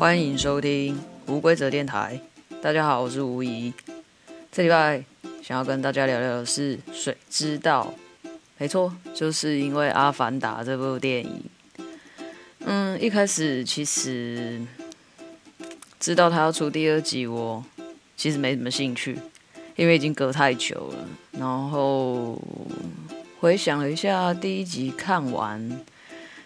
欢迎收听无规则电台。大家好，我是吴怡。这礼拜想要跟大家聊聊的是《水之道》。没错，就是因为《阿凡达》这部电影。嗯，一开始其实知道他要出第二集，我其实没什么兴趣，因为已经隔太久了。然后回想了一下第一集看完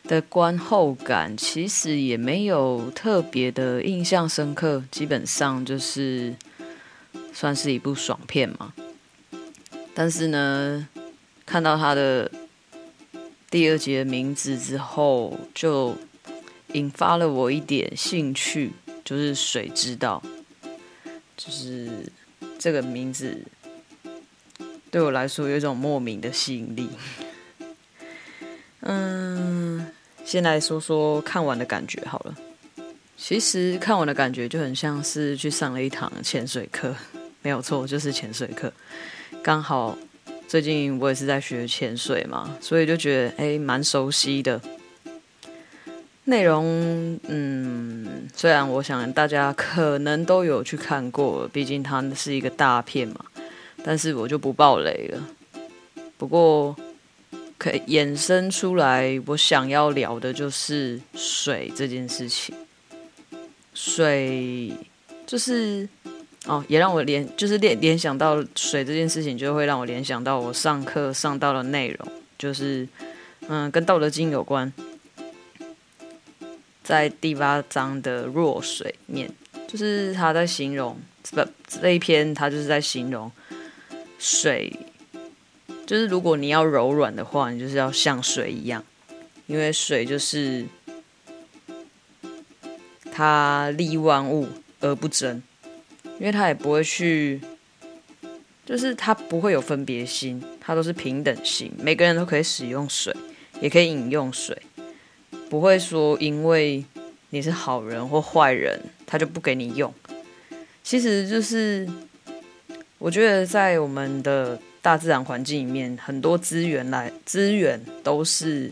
的观后感，其实也没有特别的印象深刻，基本上就是算是一部爽片嘛。但是呢，看到他的第二集的名字之后，就引发了我一点兴趣，就是《水之道》，就是这个名字对我来说有一种莫名的吸引力。嗯，先来说说看完的感觉好了。其实看完的感觉就很像是去上了一堂潜水课，没有错，就是潜水课。刚好最近我也是在学潜水嘛，所以就觉得诶蛮熟悉的。内容，嗯，虽然我想大家可能都有去看过，毕竟它是一个大片嘛，但是我就不爆雷了。不过。可以衍生出来，我想要聊的就是水这件事情。水就是哦，也让我联就是联联想到水这件事情，就会让我联想到我上课上到的内容，就是嗯，跟《道德经》有关，在第八章的弱水面，就是他在形容不这一篇，他就是在形容水。就是如果你要柔软的话，你就是要像水一样，因为水就是它利万物而不争，因为它也不会去，就是它不会有分别心，它都是平等心，每个人都可以使用水，也可以饮用水，不会说因为你是好人或坏人，他就不给你用。其实就是我觉得在我们的。大自然环境里面，很多资源来资源都是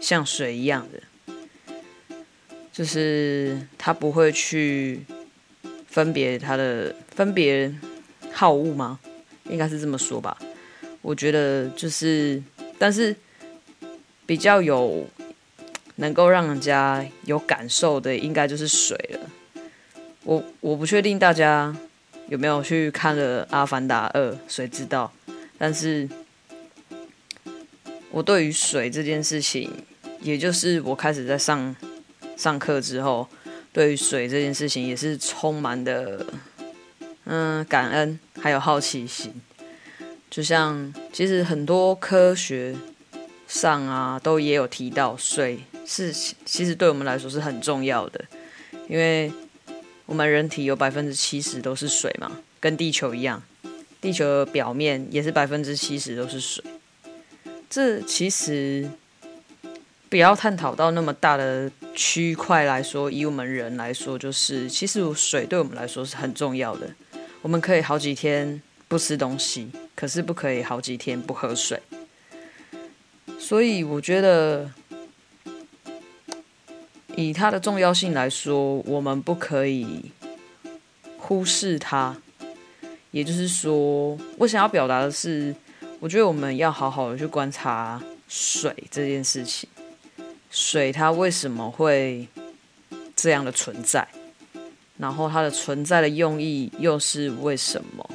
像水一样的，就是它不会去分别它的分别好恶吗？应该是这么说吧。我觉得就是，但是比较有能够让人家有感受的，应该就是水了。我我不确定大家有没有去看了《阿凡达二：谁知道》。但是，我对于水这件事情，也就是我开始在上上课之后，对于水这件事情也是充满的，嗯，感恩还有好奇心。就像其实很多科学上啊，都也有提到水是其实对我们来说是很重要的，因为我们人体有百分之七十都是水嘛，跟地球一样。地球表面也是百分之七十都是水，这其实不要探讨到那么大的区块来说，以我们人来说，就是其实水对我们来说是很重要的。我们可以好几天不吃东西，可是不可以好几天不喝水。所以我觉得，以它的重要性来说，我们不可以忽视它。也就是说，我想要表达的是，我觉得我们要好好的去观察水这件事情。水它为什么会这样的存在？然后它的存在的用意又是为什么？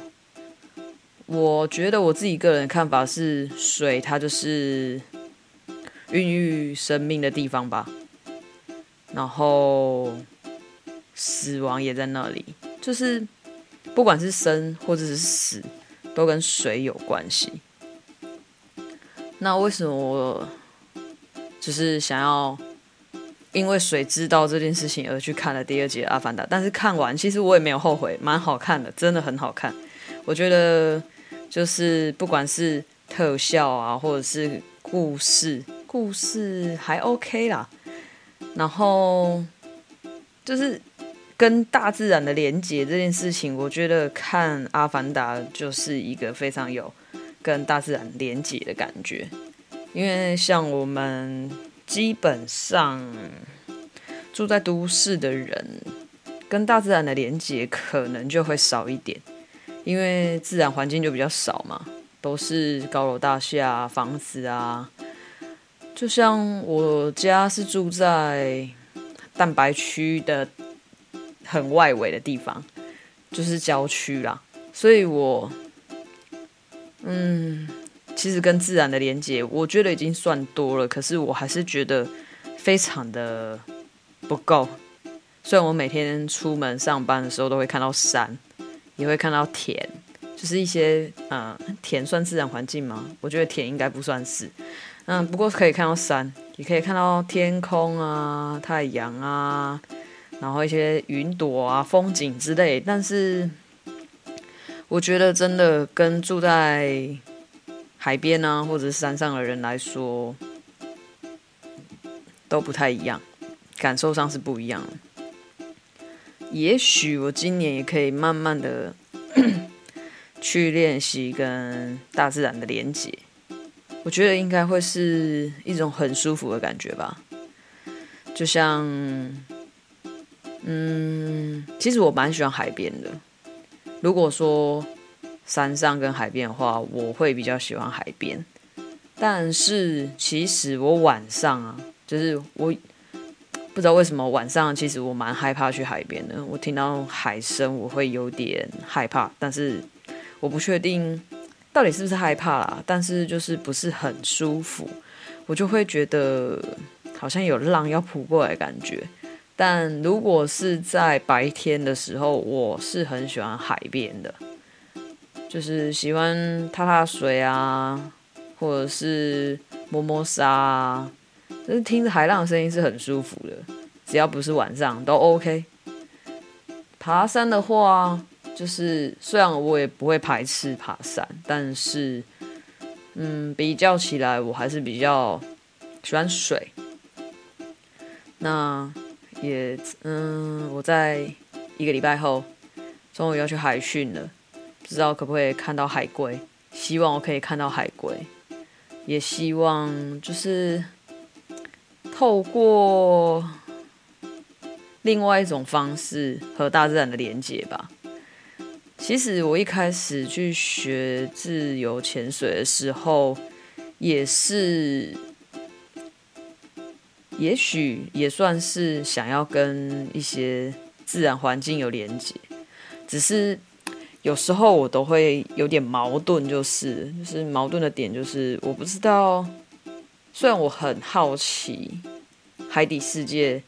我觉得我自己个人的看法是，水它就是孕育生命的地方吧。然后死亡也在那里，就是。不管是生或者是死，都跟水有关系。那为什么我就是想要因为水知道这件事情而去看了第二集《阿凡达》？但是看完，其实我也没有后悔，蛮好看的，真的很好看。我觉得就是不管是特效啊，或者是故事，故事还 OK 啦。然后就是。跟大自然的连接这件事情，我觉得看《阿凡达》就是一个非常有跟大自然连接的感觉。因为像我们基本上住在都市的人，跟大自然的连接可能就会少一点，因为自然环境就比较少嘛，都是高楼大厦、房子啊。就像我家是住在蛋白区的很外围的地方，就是郊区啦，所以我，嗯，其实跟自然的连接，我觉得已经算多了，可是我还是觉得非常的不够。虽然我每天出门上班的时候都会看到山，也会看到田，就是一些呃田算自然环境吗？我觉得田应该不算是，嗯，不过可以看到山，也可以看到天空啊、太阳啊，然后一些云朵啊、风景之类。但是我觉得真的跟住在海边啊或者是山上的人来说都不太一样，感受上是不一样的。也许我今年也可以慢慢的 去练习跟大自然的连接，我觉得应该会是一种很舒服的感觉吧。就像，嗯，其实我蛮喜欢海边的。如果说山上跟海边的话，我会比较喜欢海边。但是其实我晚上啊，就是我。不知道为什么晚上其实我蛮害怕去海边的。我听到海声我会有点害怕，但是我不确定到底是不是害怕啦。但是就是不是很舒服，我就会觉得好像有浪要扑过来的感觉。但如果是在白天的时候，我是很喜欢海边的，就是喜欢踏踏水啊，或者是摸摸沙啊。就是听着海浪的声音是很舒服的，只要不是晚上都 OK。爬山的话，就是虽然我也不会排斥爬山，但是，嗯，比较起来我还是比较喜欢水。那也，嗯，我在一个礼拜后终于要去海训了，不知道可不可以看到海龟？希望我可以看到海龟，也希望就是。透过另外一种方式和大自然的连接吧。其实我一开始去学自由潜水的时候，也是，也许也算是想要跟一些自然环境有连接。只是有时候我都会有点矛盾，就是就是矛盾的点就是我不知道。虽然我很好奇海底世界，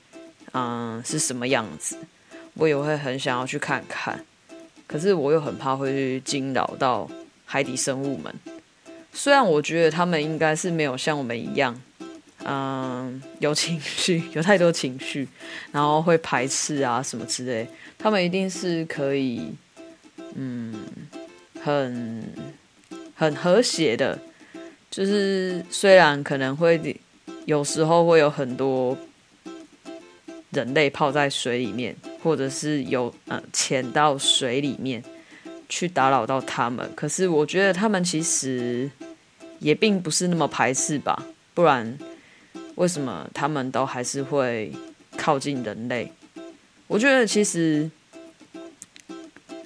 嗯，是什么样子，我也会很想要去看看。可是我又很怕会去惊扰到海底生物们。虽然我觉得他们应该是没有像我们一样，嗯，有情绪，有太多情绪，然后会排斥啊什么之类。他们一定是可以，嗯，很很和谐的。就是虽然可能会有时候会有很多人类泡在水里面，或者是有呃潜到水里面去打扰到他们，可是我觉得他们其实也并不是那么排斥吧，不然为什么他们都还是会靠近人类？我觉得其实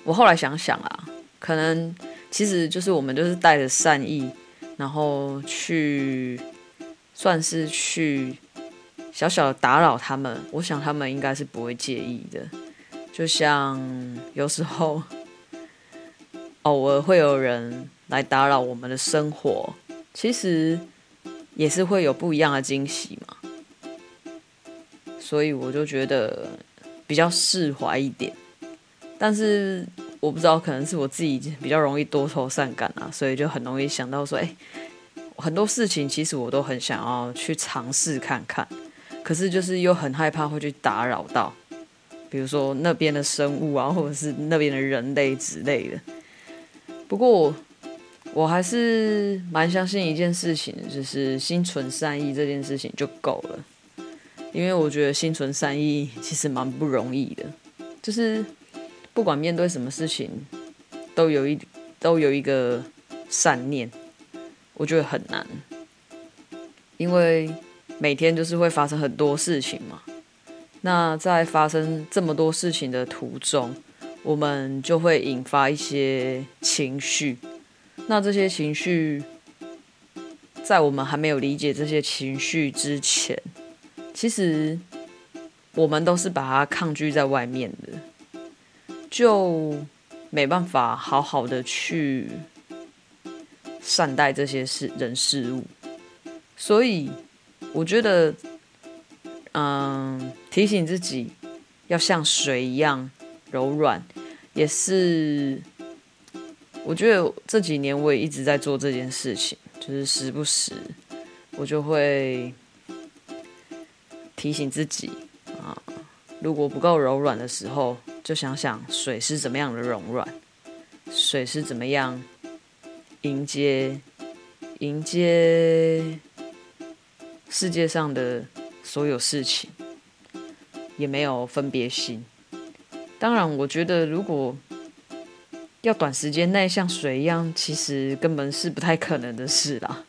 我后来想想啊，可能其实就是我们就是带着善意。然后去算是去小小的打扰他们，我想他们应该是不会介意的。就像有时候 偶尔会有人来打扰我们的生活，其实也是会有不一样的惊喜嘛。所以我就觉得比较释怀一点，但是。我不知道，可能是我自己比较容易多愁善感啊，所以就很容易想到说，哎，很多事情其实我都很想要去尝试看看，可是就是又很害怕会去打扰到，比如说那边的生物啊，或者是那边的人类之类的。不过我还是蛮相信一件事情，就是心存善意这件事情就够了，因为我觉得心存善意其实蛮不容易的，就是。不管面对什么事情，都有一都有一个善念，我觉得很难，因为每天就是会发生很多事情嘛。那在发生这么多事情的途中，我们就会引发一些情绪。那这些情绪，在我们还没有理解这些情绪之前，其实我们都是把它抗拒在外面的，就没办法好好的去善待这些事人事物。所以，我觉得。嗯，提醒自己要像水一样柔软，也是我觉得这几年我也一直在做这件事情，就是时不时我就会提醒自己啊，如果不够柔软的时候，就想想水是怎么样的柔软，水是怎么样迎接迎接世界上的。所有事情也没有分别心。当然，我觉得如果要短时间内像水一样，其实根本是不太可能的事啦。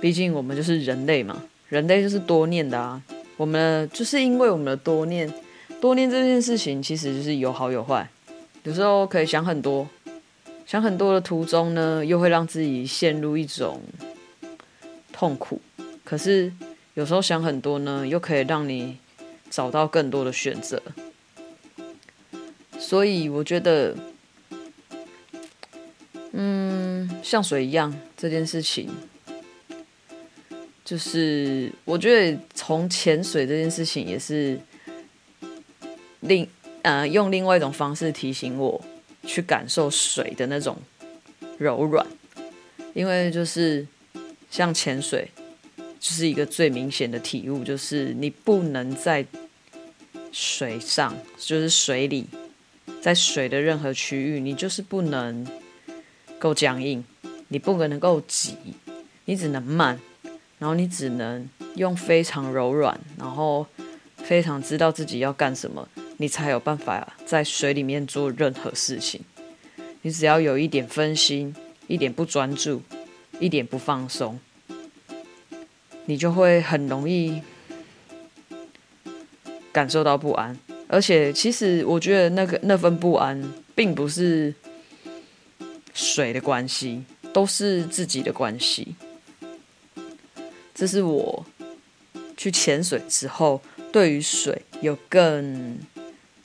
毕竟我们就是人类嘛，人类就是多念的啊。我们就是因为我们的多念，多念这件事情其实就是有好有坏。有时候可以想很多，想很多的途中呢，又会让自己陷入一种痛苦。可是。有时候想很多呢，又可以让你找到更多的选择。所以我觉得，嗯，像水一样这件事情，就是我觉得从潜水这件事情也是另呃用另外一种方式提醒我去感受水的那种柔软，因为就是像潜水。就是一个最明显的体悟，就是你不能在水上，就是水里，在水的任何区域，你就是不能够僵硬，你不可能够急，你只能慢，然后你只能用非常柔软，然后非常知道自己要干什么，你才有办法在水里面做任何事情。你只要有一点分心，一点不专注，一点不放松。你就会很容易感受到不安，而且其实我觉得那个那份不安并不是水的关系，都是自己的关系。这是我去潜水之后，对于水有更、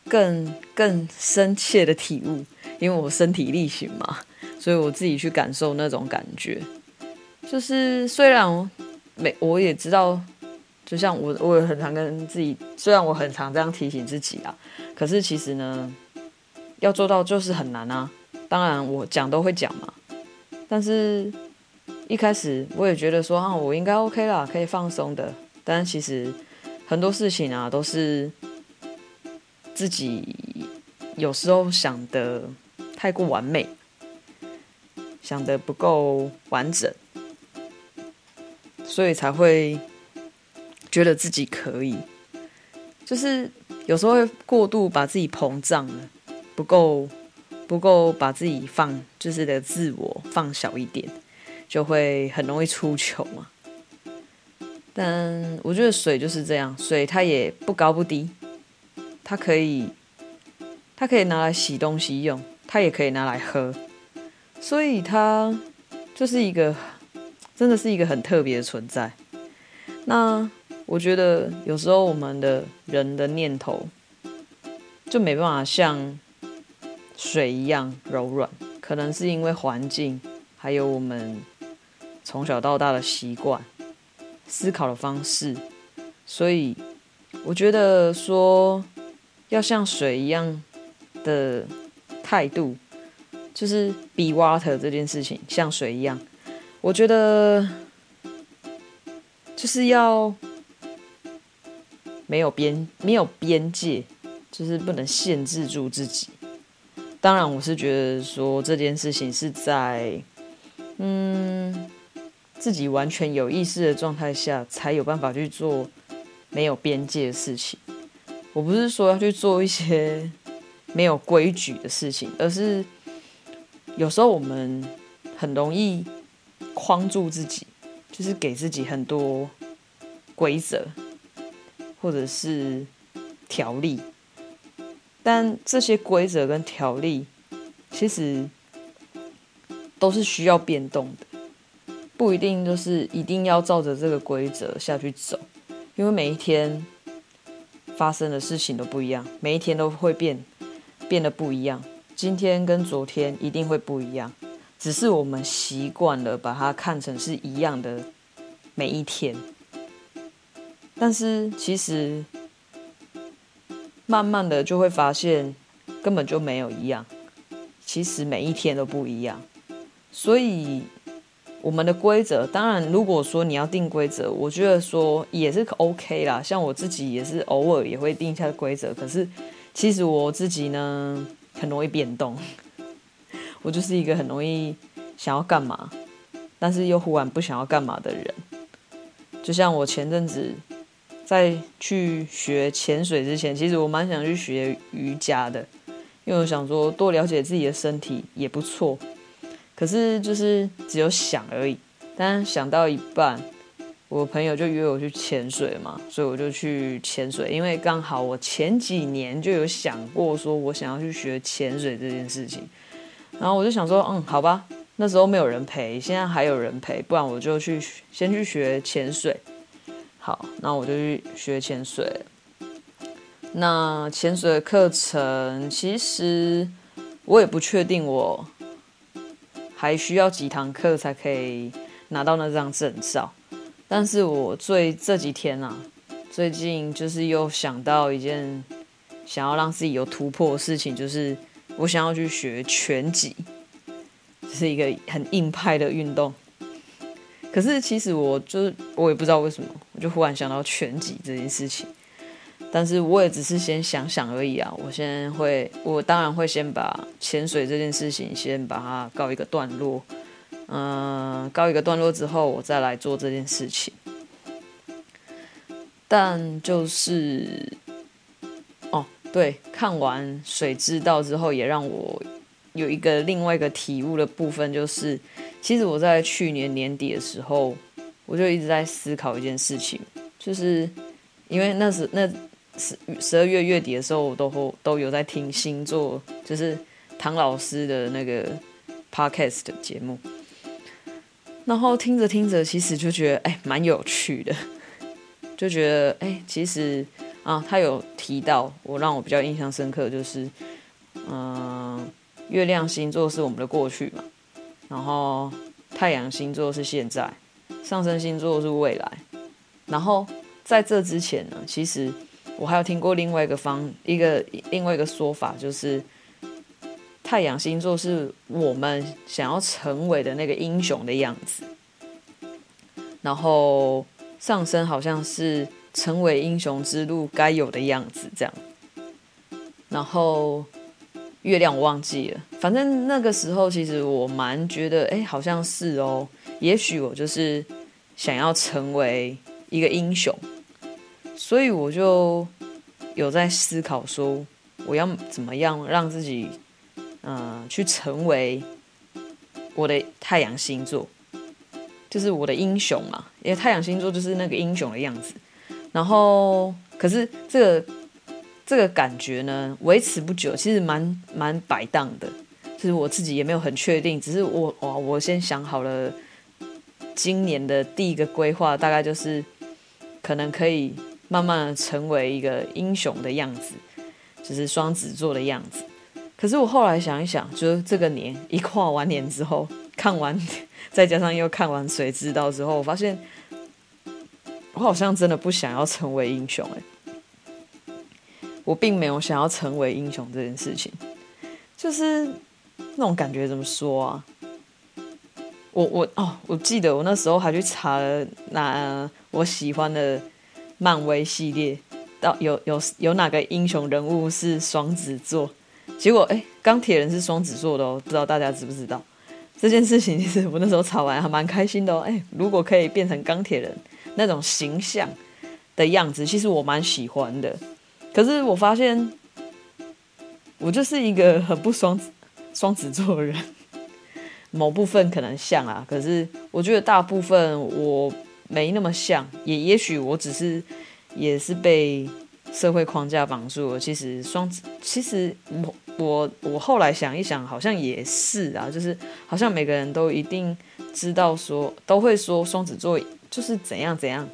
更、更深切的体悟，因为我身体力行嘛，所以我自己去感受那种感觉，就是虽然。每，我也知道，就像我，我也很常跟自己，虽然我很常这样提醒自己啊，可是其实呢，要做到就是很难啊。当然，我讲都会讲嘛，但是一开始我也觉得说啊，我应该 OK 啦，可以放松的。但其实很多事情啊，都是自己有时候想得太过完美，想得不够完整。所以才会觉得自己可以，就是有时候会过度把自己膨胀了，不够不够把自己放，就是的自我放小一点，就会很容易出糗嘛。但我觉得水就是这样，水它也不高不低，它可以它可以拿来洗东西用，它也可以拿来喝，所以它就是一个。真的是一个很特别的存在。那我觉得有时候我们的人的念头就没办法像水一样柔软，可能是因为环境，还有我们从小到大的习惯、思考的方式。所以我觉得说要像水一样的态度，就是 be water 这件事情，像水一样。我觉得就是要没有边没有边界，就是不能限制住自己。当然，我是觉得说这件事情是在嗯自己完全有意识的状态下才有办法去做没有边界的事情。我不是说要去做一些没有规矩的事情，而是有时候我们很容易。框住自己，就是给自己很多规则，或者是条例，但这些规则跟条例其实都是需要变动的，不一定就是一定要照着这个规则下去走，因为每一天发生的事情都不一样，每一天都会变，变得不一样。今天跟昨天一定会不一样，只是我们习惯了把它看成是一样的每一天。但是其实慢慢的就会发现，根本就没有一样。其实每一天都不一样，所以我们的规则，当然如果说你要定规则，我觉得说也是 OK 啦。像我自己也是偶尔也会定一下规则，可是其实我自己呢，很容易变动。我就是一个很容易想要干嘛，但是又忽然不想要干嘛的人。就像我前阵子。在去学潜水之前，其实我蛮想去学瑜伽的，因为我想说多了解自己的身体也不错。可是就是只有想而已，但想到一半，我朋友就约我去潜水嘛，所以我就去潜水。因为刚好我前几年就有想过说我想要去学潜水这件事情，然后我就想说，嗯，好吧，那时候没有人陪，现在还有人陪，不然我就去先去学潜水。好，那我就去学潜水。那潜水的课程，其实我也不确定，我还需要几堂课才可以拿到那张证照。但是我最这几天啊，最近就是又想到一件想要让自己有突破的事情，就是我想要去学拳击，这是一个很硬派的运动。可是其实我就是我也不知道为什么，我就忽然想到拳击这件事情。但是我也只是先想想而已啊。我先会，我当然会先把潜水这件事情先把它告一个段落。嗯，告一个段落之后，我再来做这件事情。但就是，哦，对，看完《水之道》之后，也让我有一个另外一个体悟的部分，就是。其实我在去年年底的时候，我就一直在思考一件事情，就是因为那时那十十二月月底的时候，我都都有在听星座，就是唐老师的那个 podcast 的节目，然后听着听着，其实就觉得哎，蛮有趣的，就觉得哎，其实啊，他有提到我让我比较印象深刻，就是嗯、月亮星座是我们的过去嘛。然后太阳星座是现在，上升星座是未来。然后在这之前呢，其实我还有听过另外一个方一个另外一个说法，就是太阳星座是我们想要成为的那个英雄的样子，然后上升好像是成为英雄之路该有的样子这样，然后。月亮我忘记了，反正那个时候其实我蛮觉得，哎，好像是哦，也许我就是想要成为一个英雄，所以我就有在思考说，我要怎么样让自己，嗯、呃，去成为我的太阳星座，就是我的英雄嘛，因为太阳星座就是那个英雄的样子，然后可是这个。这个感觉呢，维持不久，其实蛮蛮摆荡的。就是我自己也没有很确定，只是我哇，我先想好了，今年的第一个规划大概就是，可能可以慢慢成为一个英雄的样子，就是双子座的样子。可是我后来想一想，就是这个年一跨完年之后，看完，再加上又看完《谁知道》之后，我发现我好像真的不想要成为英雄哎。我并没有想要成为英雄这件事情，就是那种感觉怎么说啊？我我哦，我记得我那时候还去查了哪我喜欢的漫威系列，到有有有哪个英雄人物是双子座？结果哎，钢铁人是双子座的哦，不知道大家知不知道这件事情？其实我那时候查完还蛮开心的哦。哎，如果可以变成钢铁人那种形象的样子，其实我蛮喜欢的。可是我发现，我就是一个很不双子双子座的人，某部分可能像啊，可是我觉得大部分我没那么像，也也许我只是也是被社会框架绑住了。其实双子，其实我我我后来想一想，好像也是啊，就是好像每个人都一定知道说，都会说双子座就是怎样怎样，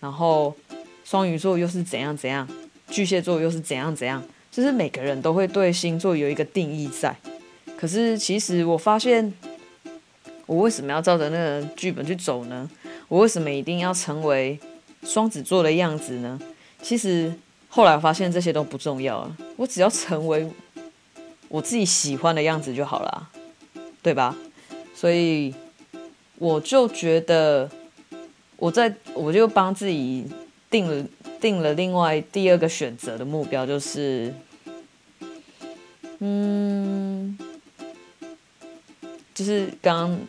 然后双鱼座又是怎样怎样，巨蟹座又是怎样怎样，就是每个人都会对星座有一个定义在。可是其实我发现，我为什么要照着那个剧本去走呢？我为什么一定要成为双子座的样子呢？其实后来发现这些都不重要了，我只要成为我自己喜欢的样子就好了，对吧？所以我就觉得，我在我就帮自己定了定了另外第二个选择的目标，就是，嗯，就是刚刚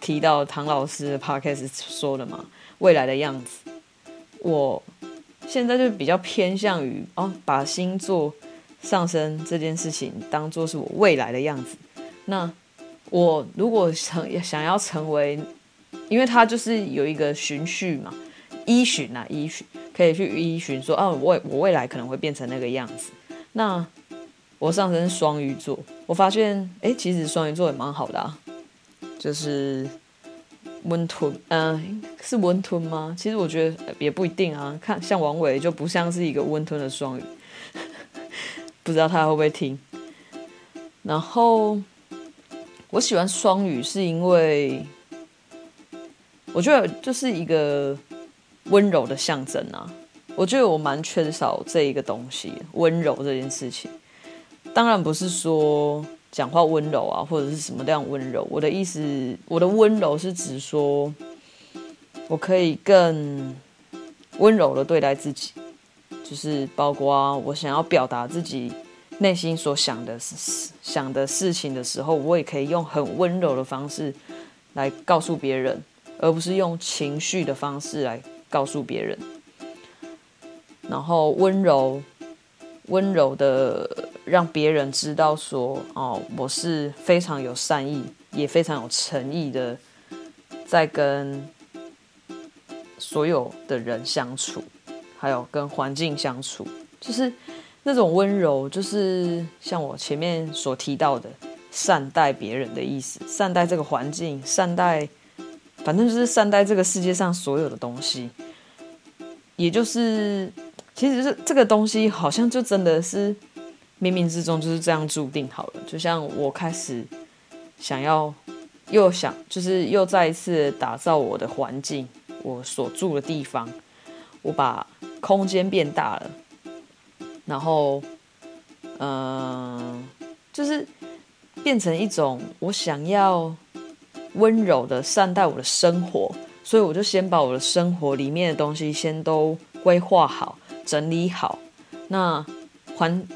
提到唐老师的 podcast 说的嘛，未来的样子，我。现在就比较偏向于哦，把星座上升这件事情当做是我未来的样子。那我如果成想要成为，因为它就是有一个循序嘛，依循啊，依循可以去依循说，哦，我我未来可能会变成那个样子。那我上升双鱼座，我发现，哎，其实双鱼座也蛮好的啊，就是。温吞，嗯、是温吞吗？其实我觉得也不一定啊。看像王伟就不像是一个温吞的双鱼，不知道他会不会听。然后我喜欢双鱼，是因为我觉得就是一个温柔的象征啊。我觉得我蛮缺少这一个东西，温柔这件事情。当然不是说。讲话温柔啊，或者是什么样温柔？我的意思，我的温柔是指说，我可以更温柔的对待自己，就是包括我想要表达自己内心所想的、想的事情的时候，我也可以用很温柔的方式来告诉别人，而不是用情绪的方式来告诉别人。然后温柔，温柔的。让别人知道说，哦，我是非常有善意，也非常有诚意的，在跟所有的人相处，还有跟环境相处，就是那种温柔，就是像我前面所提到的，善待别人的意思，善待这个环境，善待，反正就是善待这个世界上所有的东西，也就是，其实是这个东西，好像就真的是。冥冥之中就是这样注定好了，就像我开始想要，又想就是又再一次打造我的环境，我所住的地方，我把空间变大了，然后，嗯、就是变成一种我想要温柔的善待我的生活，所以我就先把我的生活里面的东西先都规划好、整理好，那环。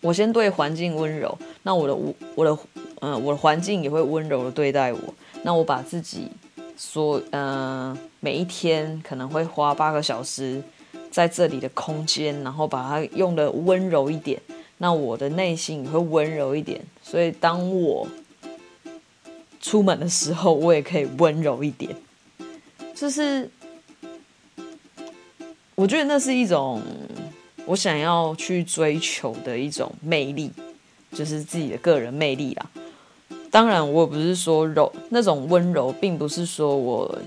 我先对环境温柔，那我的我的嗯、呃，我的环境也会温柔的对待我。那我把自己所嗯、呃，每一天可能会花八个小时在这里的空间，然后把它用的温柔一点。那我的内心也会温柔一点。所以当我出门的时候，我也可以温柔一点。就是我觉得那是一种。我想要去追求的一种魅力，就是自己的个人魅力啦。当然，我不是说柔那种温柔，并不是说我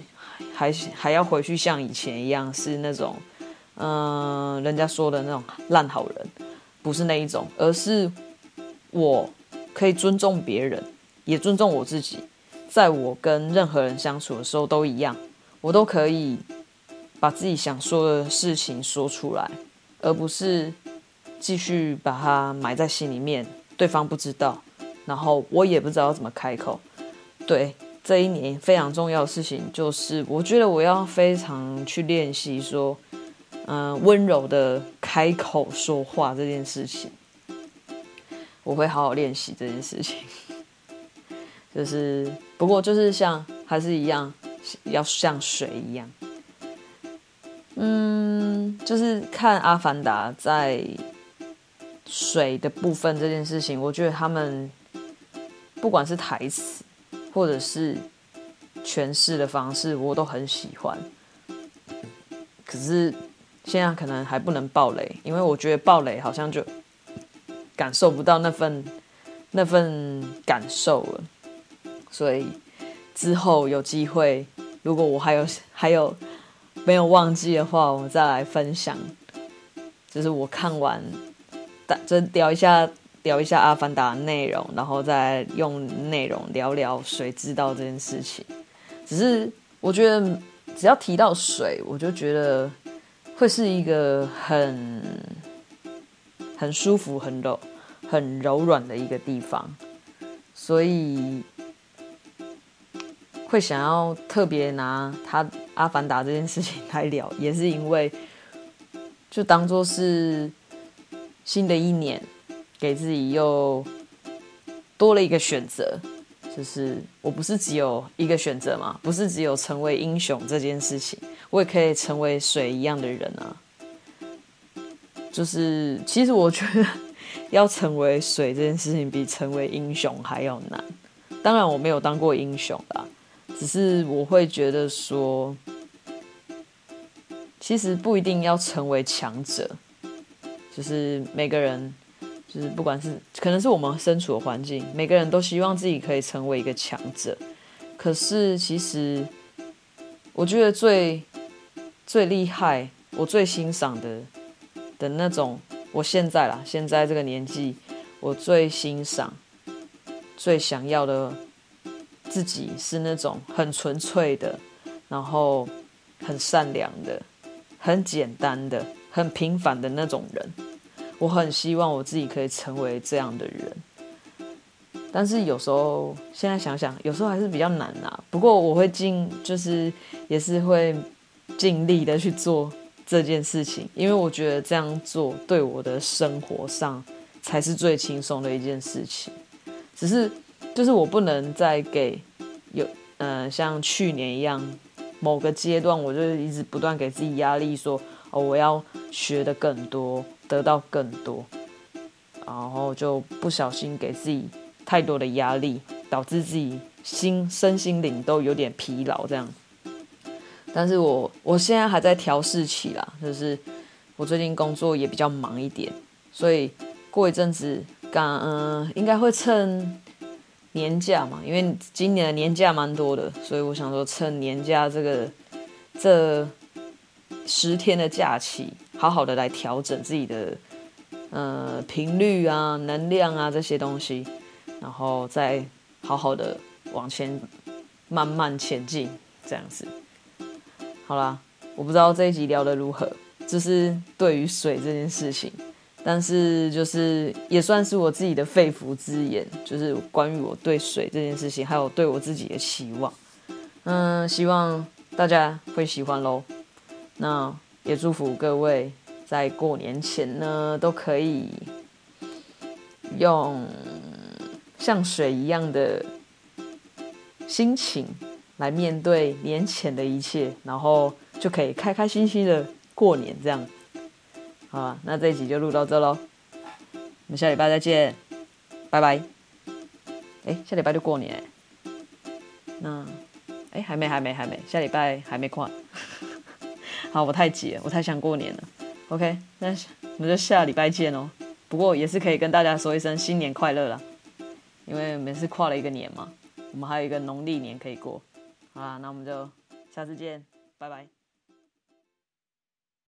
还还要回去像以前一样是那种，嗯、人家说的那种烂好人，不是那一种，而是我可以尊重别人，也尊重我自己，在我跟任何人相处的时候都一样，我都可以把自己想说的事情说出来。而不是继续把它埋在心里面，对方不知道，然后我也不知道怎么开口。对，这一年非常重要的事情就是，我觉得我要非常去练习说，嗯、温柔的开口说话这件事情，我会好好练习这件事情。就是，不过就是像还是一样，要像水一样。嗯，就是看《阿凡达》在水的部分这件事情，我觉得他们不管是台词或者是诠释的方式，我都很喜欢。可是现在可能还不能爆雷，因为我觉得爆雷好像就感受不到那份那份感受了。所以之后有机会，如果我还有还有没有忘记的话，我再来分享。就是我看完，就聊一下聊一下《阿凡达》内容，然后再用内容聊聊水知道这件事情。只是我觉得，只要提到水，我就觉得会是一个很很舒服、很柔、很柔软的一个地方，所以会想要特别拿他《阿凡达》这件事情来聊，也是因为。就当做是新的一年，给自己又多了一个选择。就是我不是只有一个选择嘛，不是只有成为英雄这件事情，我也可以成为水一样的人啊。就是其实我觉得要成为水这件事情，比成为英雄还要难。当然我没有当过英雄啦，只是我会觉得说。其实不一定要成为强者，就是每个人，就是不管是可能是我们身处的环境，每个人都希望自己可以成为一个强者。可是其实，我觉得最最厉害，我最欣赏的的那种，我现在啦，现在这个年纪，我最欣赏、最想要的自己是那种很纯粹的，然后很善良的。很简单的、很平凡的那种人，我很希望我自己可以成为这样的人。但是有时候，现在想想，有时候还是比较难啊。不过我会尽，就是也是会尽力的去做这件事情，因为我觉得这样做对我的生活上才是最轻松的一件事情。只是，就是我不能再给有，嗯、呃，像去年一样。某个阶段，我就一直不断给自己压力，说：“哦，我要学得更多，得到更多。”然后就不小心给自己太多的压力，导致自己心身心灵都有点疲劳。这样，但是我我现在还在调试期啦，就是我最近工作也比较忙一点，所以过一阵子，刚嗯，应该会趁。年假嘛，因为今年的年假蛮多的，所以我想说趁年假这个这十天的假期，好好的来调整自己的呃频率啊、能量啊这些东西，然后再好好的往前慢慢前进，这样子。好啦，我不知道这一集聊得如何，就是对于水这件事情。但是就是也算是我自己的肺腑之言，就是关于我对水这件事情，还有对我自己的期望。嗯，希望大家会喜欢喽。那也祝福各位在过年前呢，都可以用像水一样的心情来面对年前的一切，然后就可以开开心心的过年这样。好了，那这一集就录到这喽，我们下礼拜再见，拜拜。哎，下礼拜就过年，那哎还没还没还没，下礼拜还没跨。好，我太急了，我太想过年了。OK，那我们就下礼拜见哦。不过也是可以跟大家说一声新年快乐啦，因为每次跨了一个年嘛，我们还有一个农历年可以过。好啦，那我们就下次见，拜拜。